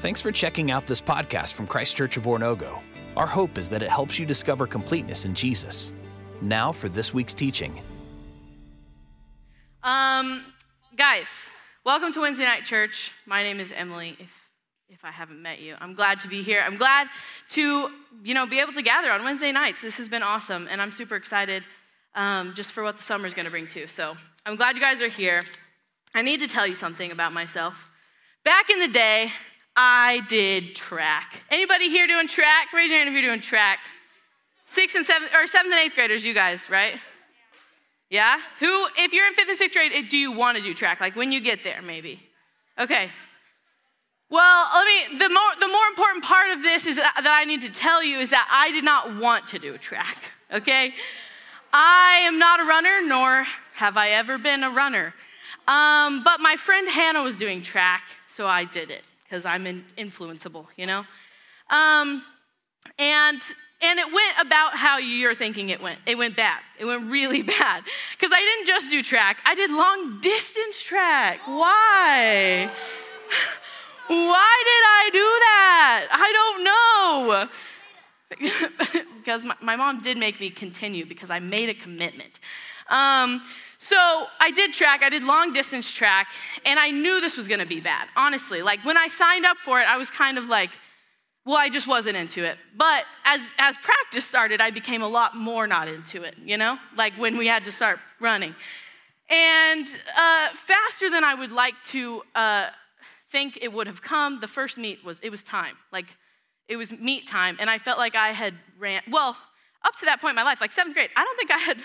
Thanks for checking out this podcast from Christ Church of Oronogo. Our hope is that it helps you discover completeness in Jesus. Now for this week's teaching. Um, guys, welcome to Wednesday Night Church. My name is Emily. If if I haven't met you, I'm glad to be here. I'm glad to you know be able to gather on Wednesday nights. This has been awesome, and I'm super excited um, just for what the summer is going to bring too. So I'm glad you guys are here. I need to tell you something about myself. Back in the day, I did track. Anybody here doing track? Raise your hand if you're doing track. Sixth and seventh, or seventh and eighth graders, you guys, right? Yeah? Who, if you're in fifth and sixth grade, do you want to do track? Like when you get there, maybe? Okay. Well, let me, the more, the more important part of this is that, that I need to tell you is that I did not want to do track, okay? I am not a runner, nor have I ever been a runner. Um, but my friend Hannah was doing track, so I did it because I'm in, influenceable, you know? Um, and and it went about how you're thinking it went. It went bad. It went really bad. Because I didn't just do track, I did long distance track. Why? Why did I do that? I don't know. because my, my, mom did make me continue because I made a commitment. Um, so I did track, I did long distance track, and I knew this was gonna be bad, honestly. Like when I signed up for it, I was kind of like, well, I just wasn't into it. But as, as practice started, I became a lot more not into it, you know? Like when we had to start running. And uh, faster than I would like to uh, think it would have come, the first meet was, it was time. Like it was meet time, and I felt like I had ran, well, up to that point in my life, like seventh grade, I don't think I had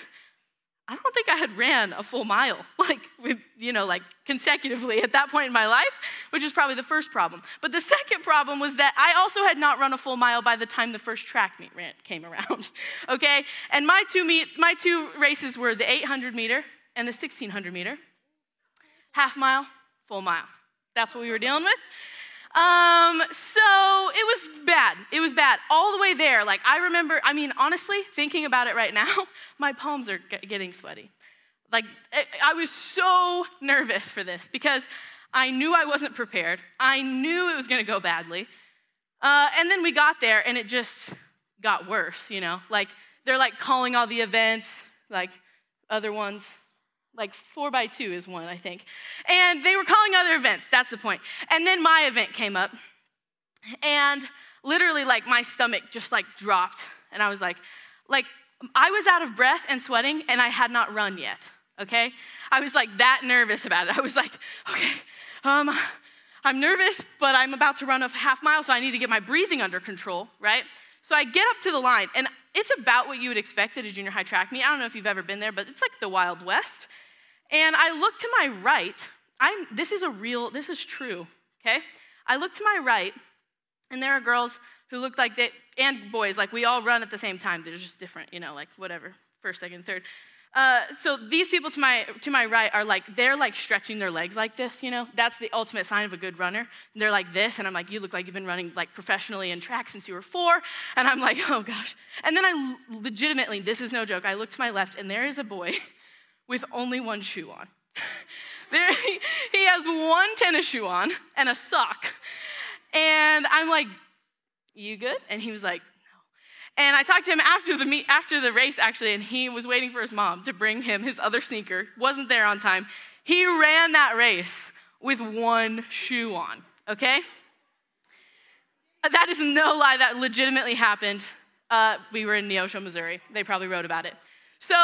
I don't think I had ran a full mile, like, with, you know, like consecutively at that point in my life, which is probably the first problem. But the second problem was that I also had not run a full mile by the time the first track meet came around, okay? And my two meets, my two races were the 800 meter and the 1600 meter. Half mile, full mile. That's what we were dealing with. Um, so it was bad. It was bad all the way there. Like I remember, I mean, honestly, thinking about it right now, my palms are getting sweaty. Like I was so nervous for this because I knew I wasn't prepared. I knew it was going to go badly. Uh, and then we got there and it just got worse, you know? Like they're like calling all the events, like other ones like four by two is one, I think. And they were calling other events. That's the point. And then my event came up, and literally, like my stomach just like dropped, and I was like, like I was out of breath and sweating, and I had not run yet. Okay, I was like that nervous about it. I was like, okay, um, I'm nervous, but I'm about to run a half mile, so I need to get my breathing under control, right? So I get up to the line, and it's about what you would expect at a junior high track meet. I don't know if you've ever been there, but it's like the Wild West. And I look to my right. I'm, this is a real, this is true, okay? I look to my right, and there are girls who look like they, and boys, like we all run at the same time. They're just different, you know, like whatever, first, second, third. Uh, so these people to my to my right are like they're like stretching their legs like this you know that's the ultimate sign of a good runner and they're like this and i'm like you look like you've been running like professionally in track since you were four and i'm like oh gosh and then i legitimately this is no joke i look to my left and there is a boy with only one shoe on. there, he, has one tennis shoe on and a sock. And I'm like, you good? And he was like, no. And I talked to him after the meet, after the race actually, and he was waiting for his mom to bring him his other sneaker. Wasn't there on time. He ran that race with one shoe on. Okay. That is no lie. That legitimately happened. Uh, we were in Neosho, Missouri. They probably wrote about it. So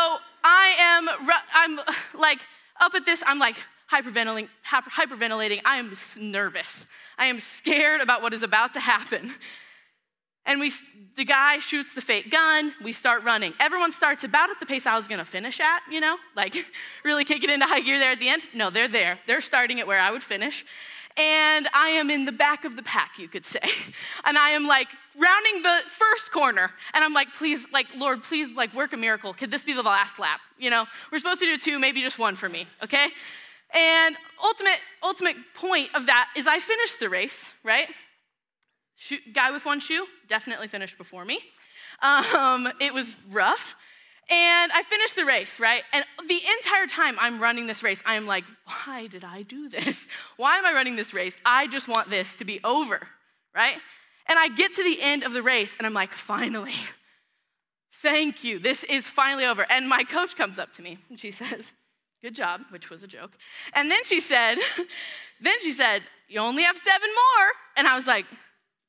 I am, I'm like up at this, I'm like hyperventilating, hyperventilating. I am nervous. I am scared about what is about to happen. And we, the guy shoots the fake gun. We start running. Everyone starts about at the pace I was going to finish at, you know, like really kick it into high gear there at the end. No, they're there. They're starting at where I would finish and I am in the back of the pack, you could say. And I am like rounding the first corner, and I'm like, please, like, Lord, please, like, work a miracle. Could this be the last lap? You know, we're supposed to do two, maybe just one for me, okay? And ultimate, ultimate point of that is I finished the race, right? Shoe, guy with one shoe definitely finished before me. Um, it was rough. And I finished the race, right? And the entire time I'm running this race, I'm like, why did I do this? Why am I running this race? I just want this to be over, right? And I get to the end of the race and I'm like, finally, thank you. This is finally over. And my coach comes up to me and she says, good job, which was a joke. And then she said, then she said, you only have seven more. And I was like,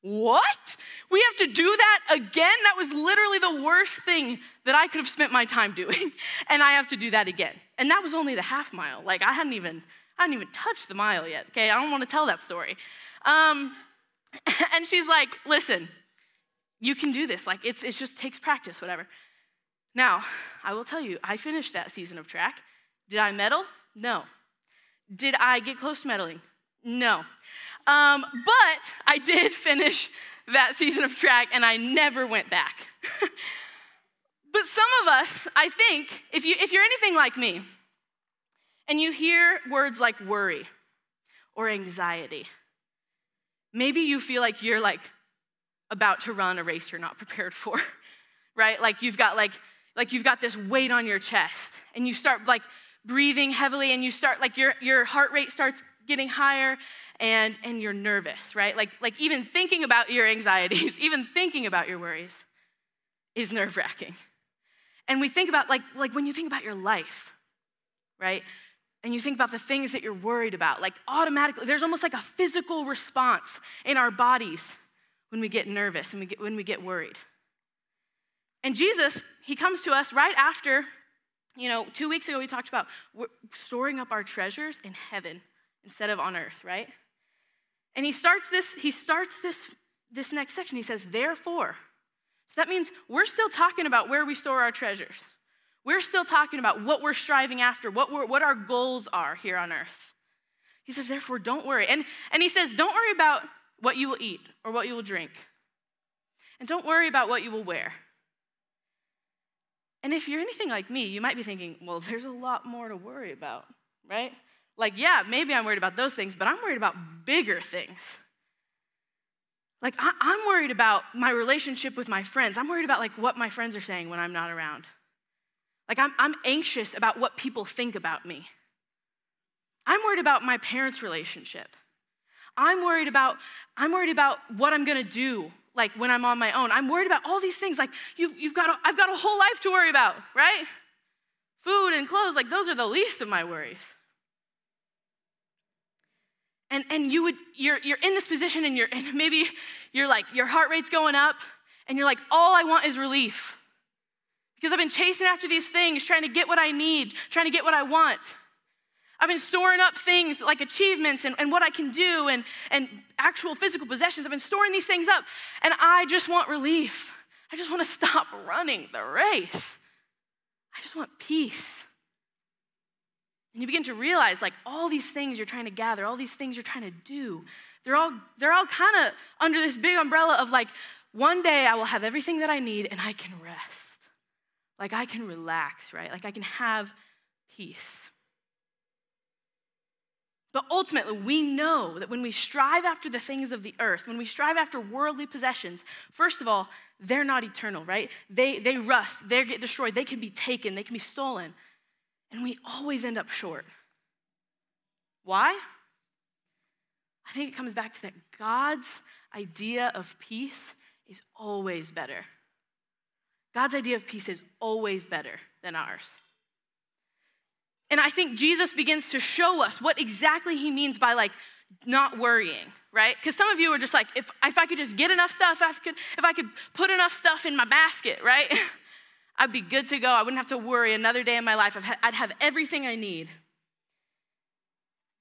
what? We have to do that again? That was literally the worst thing that I could have spent my time doing. And I have to do that again. And that was only the half mile. Like I hadn't even, I hadn't even touched the mile yet. Okay, I don't want to tell that story. Um, and she's like, listen, you can do this. Like it's it just takes practice, whatever. Now, I will tell you, I finished that season of track. Did I medal? No. Did I get close to medaling? No. Um, but I did finish that season of track and I never went back. but some of us, I think, if, you, if you're anything like me, and you hear words like worry or anxiety, maybe you feel like you're like about to run a race you're not prepared for, right? Like you've got like, like you've got this weight on your chest and you start like breathing heavily and you start like your, your heart rate starts getting higher and, and you're nervous, right? Like, like even thinking about your anxieties, even thinking about your worries is nerve wracking. And we think about like, like when you think about your life, right? And you think about the things that you're worried about, like automatically, there's almost like a physical response in our bodies when we get nervous and we get, when we get worried. And Jesus, he comes to us right after, you know, two weeks ago we talked about storing up our treasures in heaven instead of on earth, right? And he starts this, he starts this, this next section. He says, therefore. So that means we're still talking about where we store our treasures. We're still talking about what we're striving after, what, what our goals are here on earth. He says, therefore, don't worry. And, and he says, don't worry about what you will eat or what you will drink. And don't worry about what you will wear. And if you're anything like me, you might be thinking, well, there's a lot more to worry about, right? Like, yeah, maybe I'm worried about those things, but I'm worried about bigger things. Like, I, am worried about my relationship with my friends. I'm worried about like what my friends are saying when I'm not around. Like, I'm, I'm anxious about what people think about me. I'm worried about my parents' relationship. I'm worried about, I'm worried about what I'm gonna do, like when I'm on my own. I'm worried about all these things. Like, you've, you've got, a, I've got a whole life to worry about, right? Food and clothes, like those are the least of my worries and, and you would you're, you're in this position and you're and maybe you're like your heart rate's going up and you're like all i want is relief. Because i've been chasing after these things trying to get what i need trying to get what i want. I've been storing up things like achievements and, and what i can do and, and actual physical possessions. I've been storing these things up and i just want relief. I just want to stop running the race. I just want peace and you begin to realize like all these things you're trying to gather, all these things you're trying to do, they're all they're all kind of under this big umbrella of like one day I will have everything that I need and I can rest. Like I can relax, right? Like I can have peace. But ultimately, we know that when we strive after the things of the earth, when we strive after worldly possessions, first of all, they're not eternal, right? They, they rust, they get destroyed, they can be taken, they can be stolen. And we always end up short. Why? I think it comes back to that God's idea of peace is always better. God's idea of peace is always better than ours. And I think Jesus begins to show us what exactly he means by like not worrying, right? Because some of you are just like, if, if I could just get enough stuff, if I could, if I could put enough stuff in my basket, right? I'd be good to go. I wouldn't have to worry another day in my life. I'd have everything I need.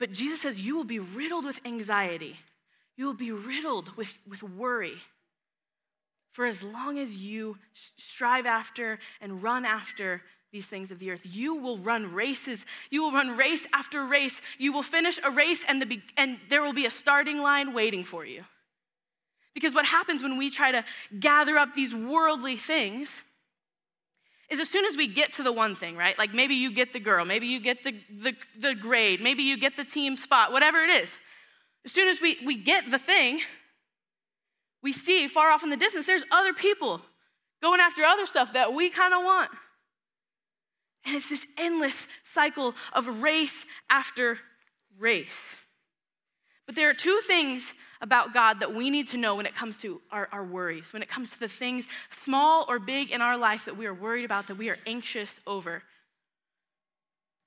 But Jesus says, You will be riddled with anxiety. You will be riddled with, with worry. For as long as you strive after and run after these things of the earth, you will run races. You will run race after race. You will finish a race, and, the, and there will be a starting line waiting for you. Because what happens when we try to gather up these worldly things is as soon as we get to the one thing, right? Like maybe you get the girl, maybe you get the, the, the grade, maybe you get the team spot, whatever it is. As soon as we, we get the thing, we see far off in the distance, there's other people going after other stuff that we kind of want. And it's this endless cycle of race after race. But there are two things about God that we need to know when it comes to our, our worries, when it comes to the things, small or big, in our life that we are worried about, that we are anxious over.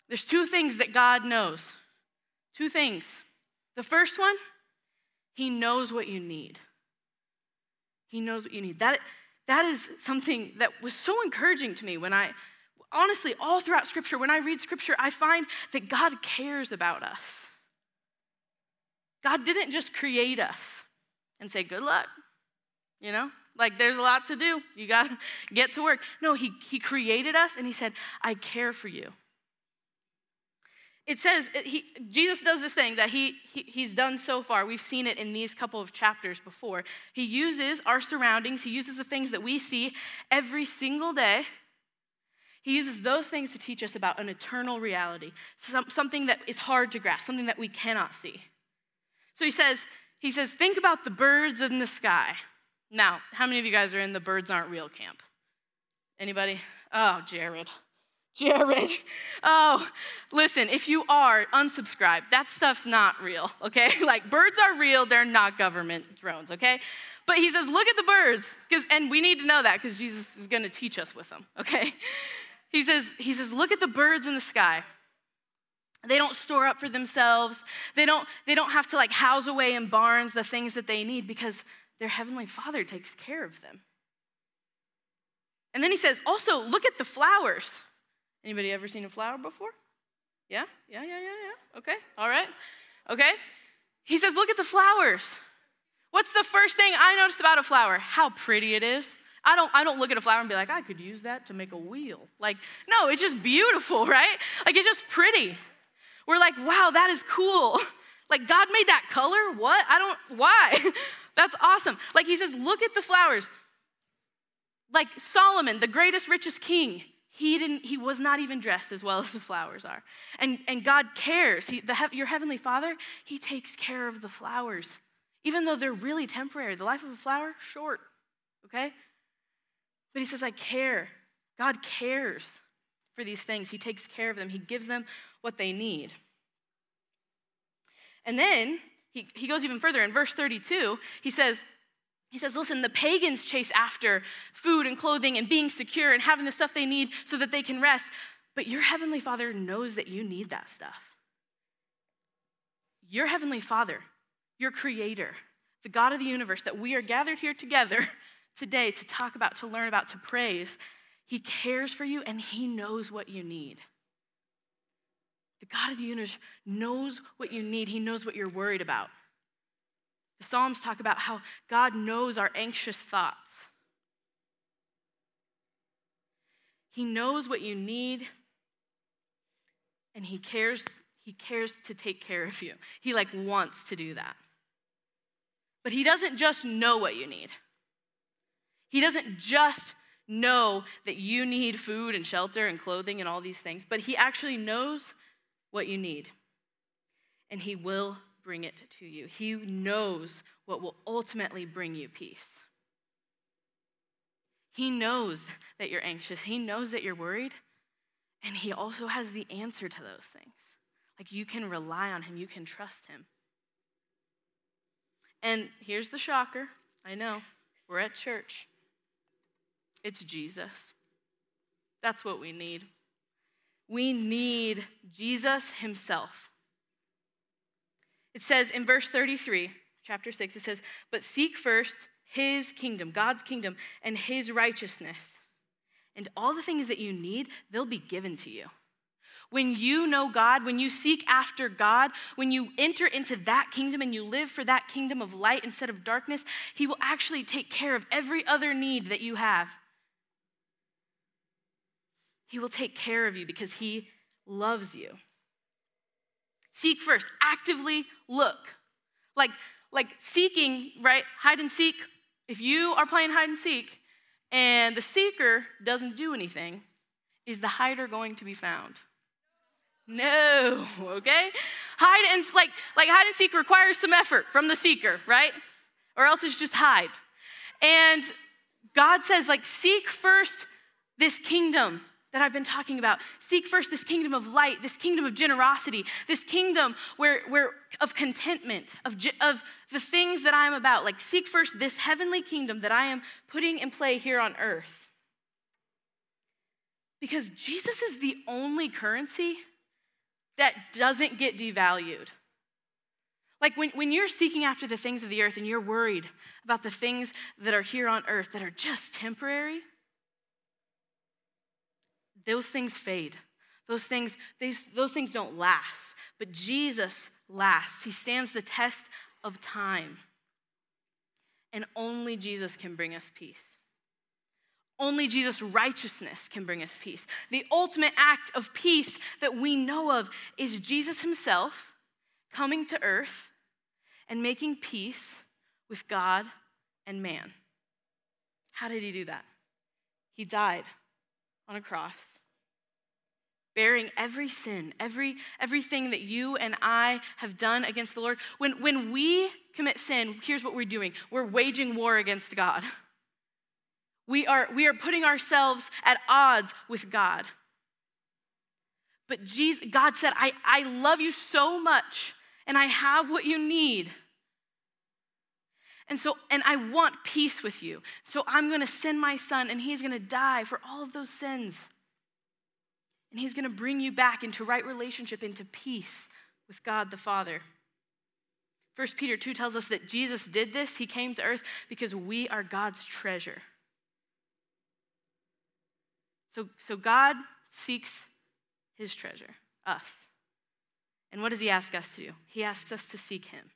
There's two things that God knows. Two things. The first one, He knows what you need. He knows what you need. That, that is something that was so encouraging to me when I, honestly, all throughout Scripture, when I read Scripture, I find that God cares about us. God didn't just create us and say, good luck, you know? Like, there's a lot to do. You got to get to work. No, he, he created us and He said, I care for you. It says, he, Jesus does this thing that he, he, he's done so far. We've seen it in these couple of chapters before. He uses our surroundings, he uses the things that we see every single day. He uses those things to teach us about an eternal reality, something that is hard to grasp, something that we cannot see. So he says, he says, think about the birds in the sky. Now, how many of you guys are in the birds aren't real camp? Anybody? Oh, Jared. Jared. Oh, listen, if you are, unsubscribe. That stuff's not real, okay? Like birds are real, they're not government drones, okay? But he says, look at the birds, because and we need to know that because Jesus is gonna teach us with them, okay? He says, he says, look at the birds in the sky. They don't store up for themselves. They don't, they don't have to like house away in barns the things that they need because their heavenly father takes care of them. And then he says, also look at the flowers. Anybody ever seen a flower before? Yeah? Yeah, yeah, yeah, yeah. Okay. All right. Okay. He says, look at the flowers. What's the first thing I noticed about a flower? How pretty it is. I don't, I don't look at a flower and be like, I could use that to make a wheel. Like, no, it's just beautiful, right? Like, it's just pretty. We're like, wow, that is cool. Like, God made that color? What? I don't, why? That's awesome. Like, he says, look at the flowers. Like Solomon, the greatest, richest king, he didn't he was not even dressed as well as the flowers are and and god cares he, the, your heavenly father he takes care of the flowers even though they're really temporary the life of a flower short okay but he says i care god cares for these things he takes care of them he gives them what they need and then he, he goes even further in verse 32 he says he says, listen, the pagans chase after food and clothing and being secure and having the stuff they need so that they can rest. But your heavenly Father knows that you need that stuff. Your heavenly Father, your creator, the God of the universe that we are gathered here together today to talk about, to learn about, to praise, he cares for you and he knows what you need. The God of the universe knows what you need, he knows what you're worried about. The Psalms talk about how God knows our anxious thoughts. He knows what you need and he cares he cares to take care of you. He like wants to do that. But he doesn't just know what you need. He doesn't just know that you need food and shelter and clothing and all these things, but he actually knows what you need. And he will bring it to you. He knows what will ultimately bring you peace. He knows that you're anxious, He knows that you're worried, and He also has the answer to those things. Like you can rely on Him, you can trust Him. And here's the shocker I know, we're at church. It's Jesus. That's what we need. We need Jesus Himself. It says in verse 33, chapter 6, it says, But seek first his kingdom, God's kingdom, and his righteousness. And all the things that you need, they'll be given to you. When you know God, when you seek after God, when you enter into that kingdom and you live for that kingdom of light instead of darkness, He will actually take care of every other need that you have. He will take care of you because He loves you. Seek first, actively look. Like, like seeking, right? Hide and seek. If you are playing hide and seek and the seeker doesn't do anything, is the hider going to be found? No, okay? Hide and like like hide and seek requires some effort from the seeker, right? Or else it's just hide. And God says like seek first this kingdom that I've been talking about. Seek first this kingdom of light, this kingdom of generosity, this kingdom where, where of contentment, of, of the things that I'm about. Like, seek first this heavenly kingdom that I am putting in play here on earth. Because Jesus is the only currency that doesn't get devalued. Like when, when you're seeking after the things of the earth and you're worried about the things that are here on earth that are just temporary, those things fade. Those things, these, those things don't last. But Jesus lasts. He stands the test of time. And only Jesus can bring us peace. Only Jesus' righteousness can bring us peace. The ultimate act of peace that we know of is Jesus himself coming to earth and making peace with God and man. How did he do that? He died on a cross, bearing every sin, every, everything that you and I have done against the Lord. When, when we commit sin, here's what we're doing we're waging war against God. We are, we are putting ourselves at odds with God. But Jesus, God said, I, I love you so much and I have what you need. And so, and I want peace with you. So I'm going to send my son, and he's going to die for all of those sins. And he's going to bring you back into right relationship, into peace with God the Father. 1 Peter 2 tells us that Jesus did this. He came to earth because we are God's treasure. So, so God seeks his treasure, us. And what does he ask us to do? He asks us to seek him.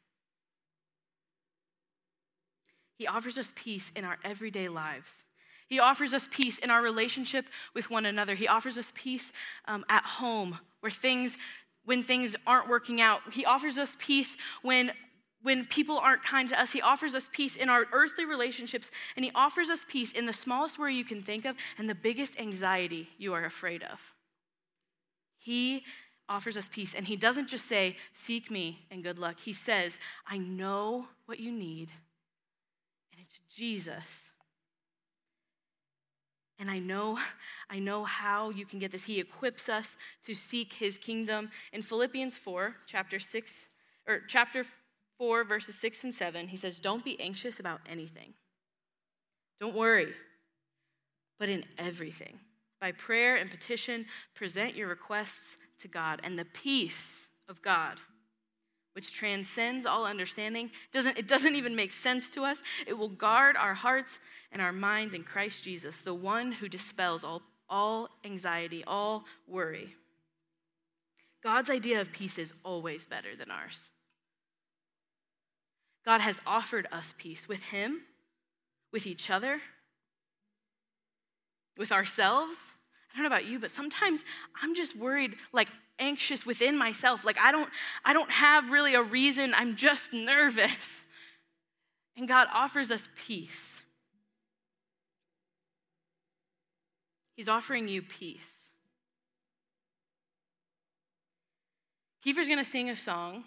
He offers us peace in our everyday lives. He offers us peace in our relationship with one another. He offers us peace um, at home where things, when things aren't working out. He offers us peace when when people aren't kind to us. He offers us peace in our earthly relationships, and He offers us peace in the smallest worry you can think of and the biggest anxiety you are afraid of. He offers us peace, and He doesn't just say, Seek me and good luck. He says, I know what you need, and it's Jesus. And I know, I know how you can get this. He equips us to seek his kingdom. In Philippians 4, chapter 6, or chapter 4, verses 6 and 7, he says, Don't be anxious about anything. Don't worry, but in everything. By prayer and petition, present your requests to God, and the peace of God, which transcends all understanding, doesn't, it doesn't even make sense to us. It will guard our hearts and our minds in Christ Jesus, the one who dispels all, all anxiety, all worry. God's idea of peace is always better than ours. God has offered us peace with Him, with each other, with ourselves. I don't know about you, but sometimes I'm just worried, like anxious within myself. Like I don't, I don't have really a reason. I'm just nervous. And God offers us peace. He's offering you peace. Kiefer's gonna sing a song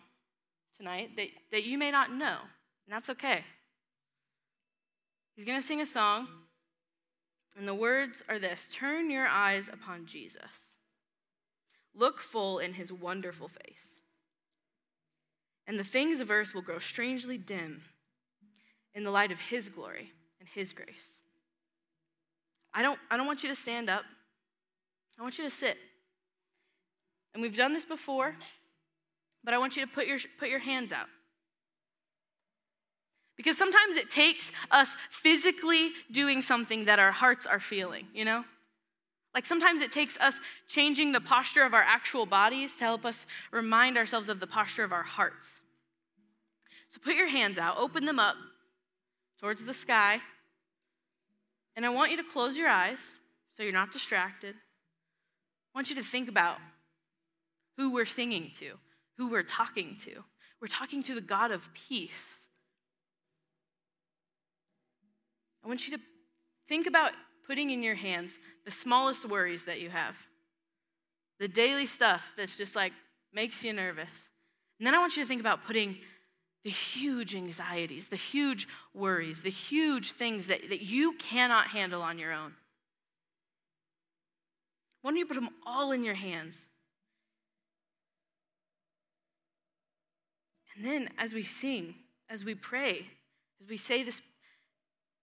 tonight that, that you may not know, and that's okay. He's going to sing a song, and the words are this Turn your eyes upon Jesus, look full in his wonderful face, and the things of earth will grow strangely dim in the light of his glory and his grace. I don't, I don't want you to stand up. I want you to sit. And we've done this before. But I want you to put your, put your hands out. Because sometimes it takes us physically doing something that our hearts are feeling, you know? Like sometimes it takes us changing the posture of our actual bodies to help us remind ourselves of the posture of our hearts. So put your hands out, open them up towards the sky, and I want you to close your eyes so you're not distracted. I want you to think about who we're singing to who we're talking to. We're talking to the God of peace. I want you to think about putting in your hands the smallest worries that you have, the daily stuff that's just like makes you nervous. And then I want you to think about putting the huge anxieties, the huge worries, the huge things that, that you cannot handle on your own. Why don't you put them all in your hands? And then as we sing, as we pray, as we say this,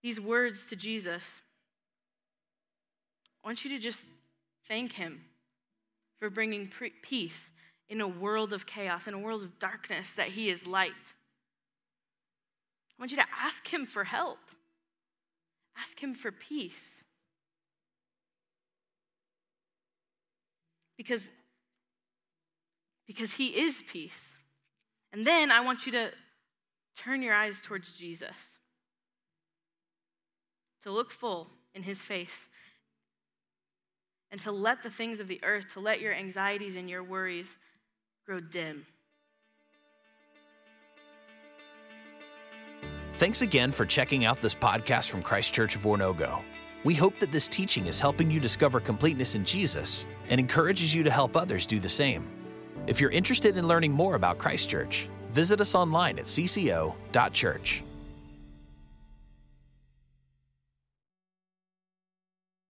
these words to Jesus, I want you to just thank him for bringing pre- peace in a world of chaos, in a world of darkness, that he is light. I want you to ask him for help. Ask him for peace. Because, because he is peace. And then I want you to turn your eyes towards Jesus, to look full in his face, and to let the things of the earth, to let your anxieties and your worries grow dim. Thanks again for checking out this podcast from Christ Church of Oronogo. We hope that this teaching is helping you discover completeness in Jesus and encourages you to help others do the same. If you're interested in learning more about Christ Church, visit us online at cco.church.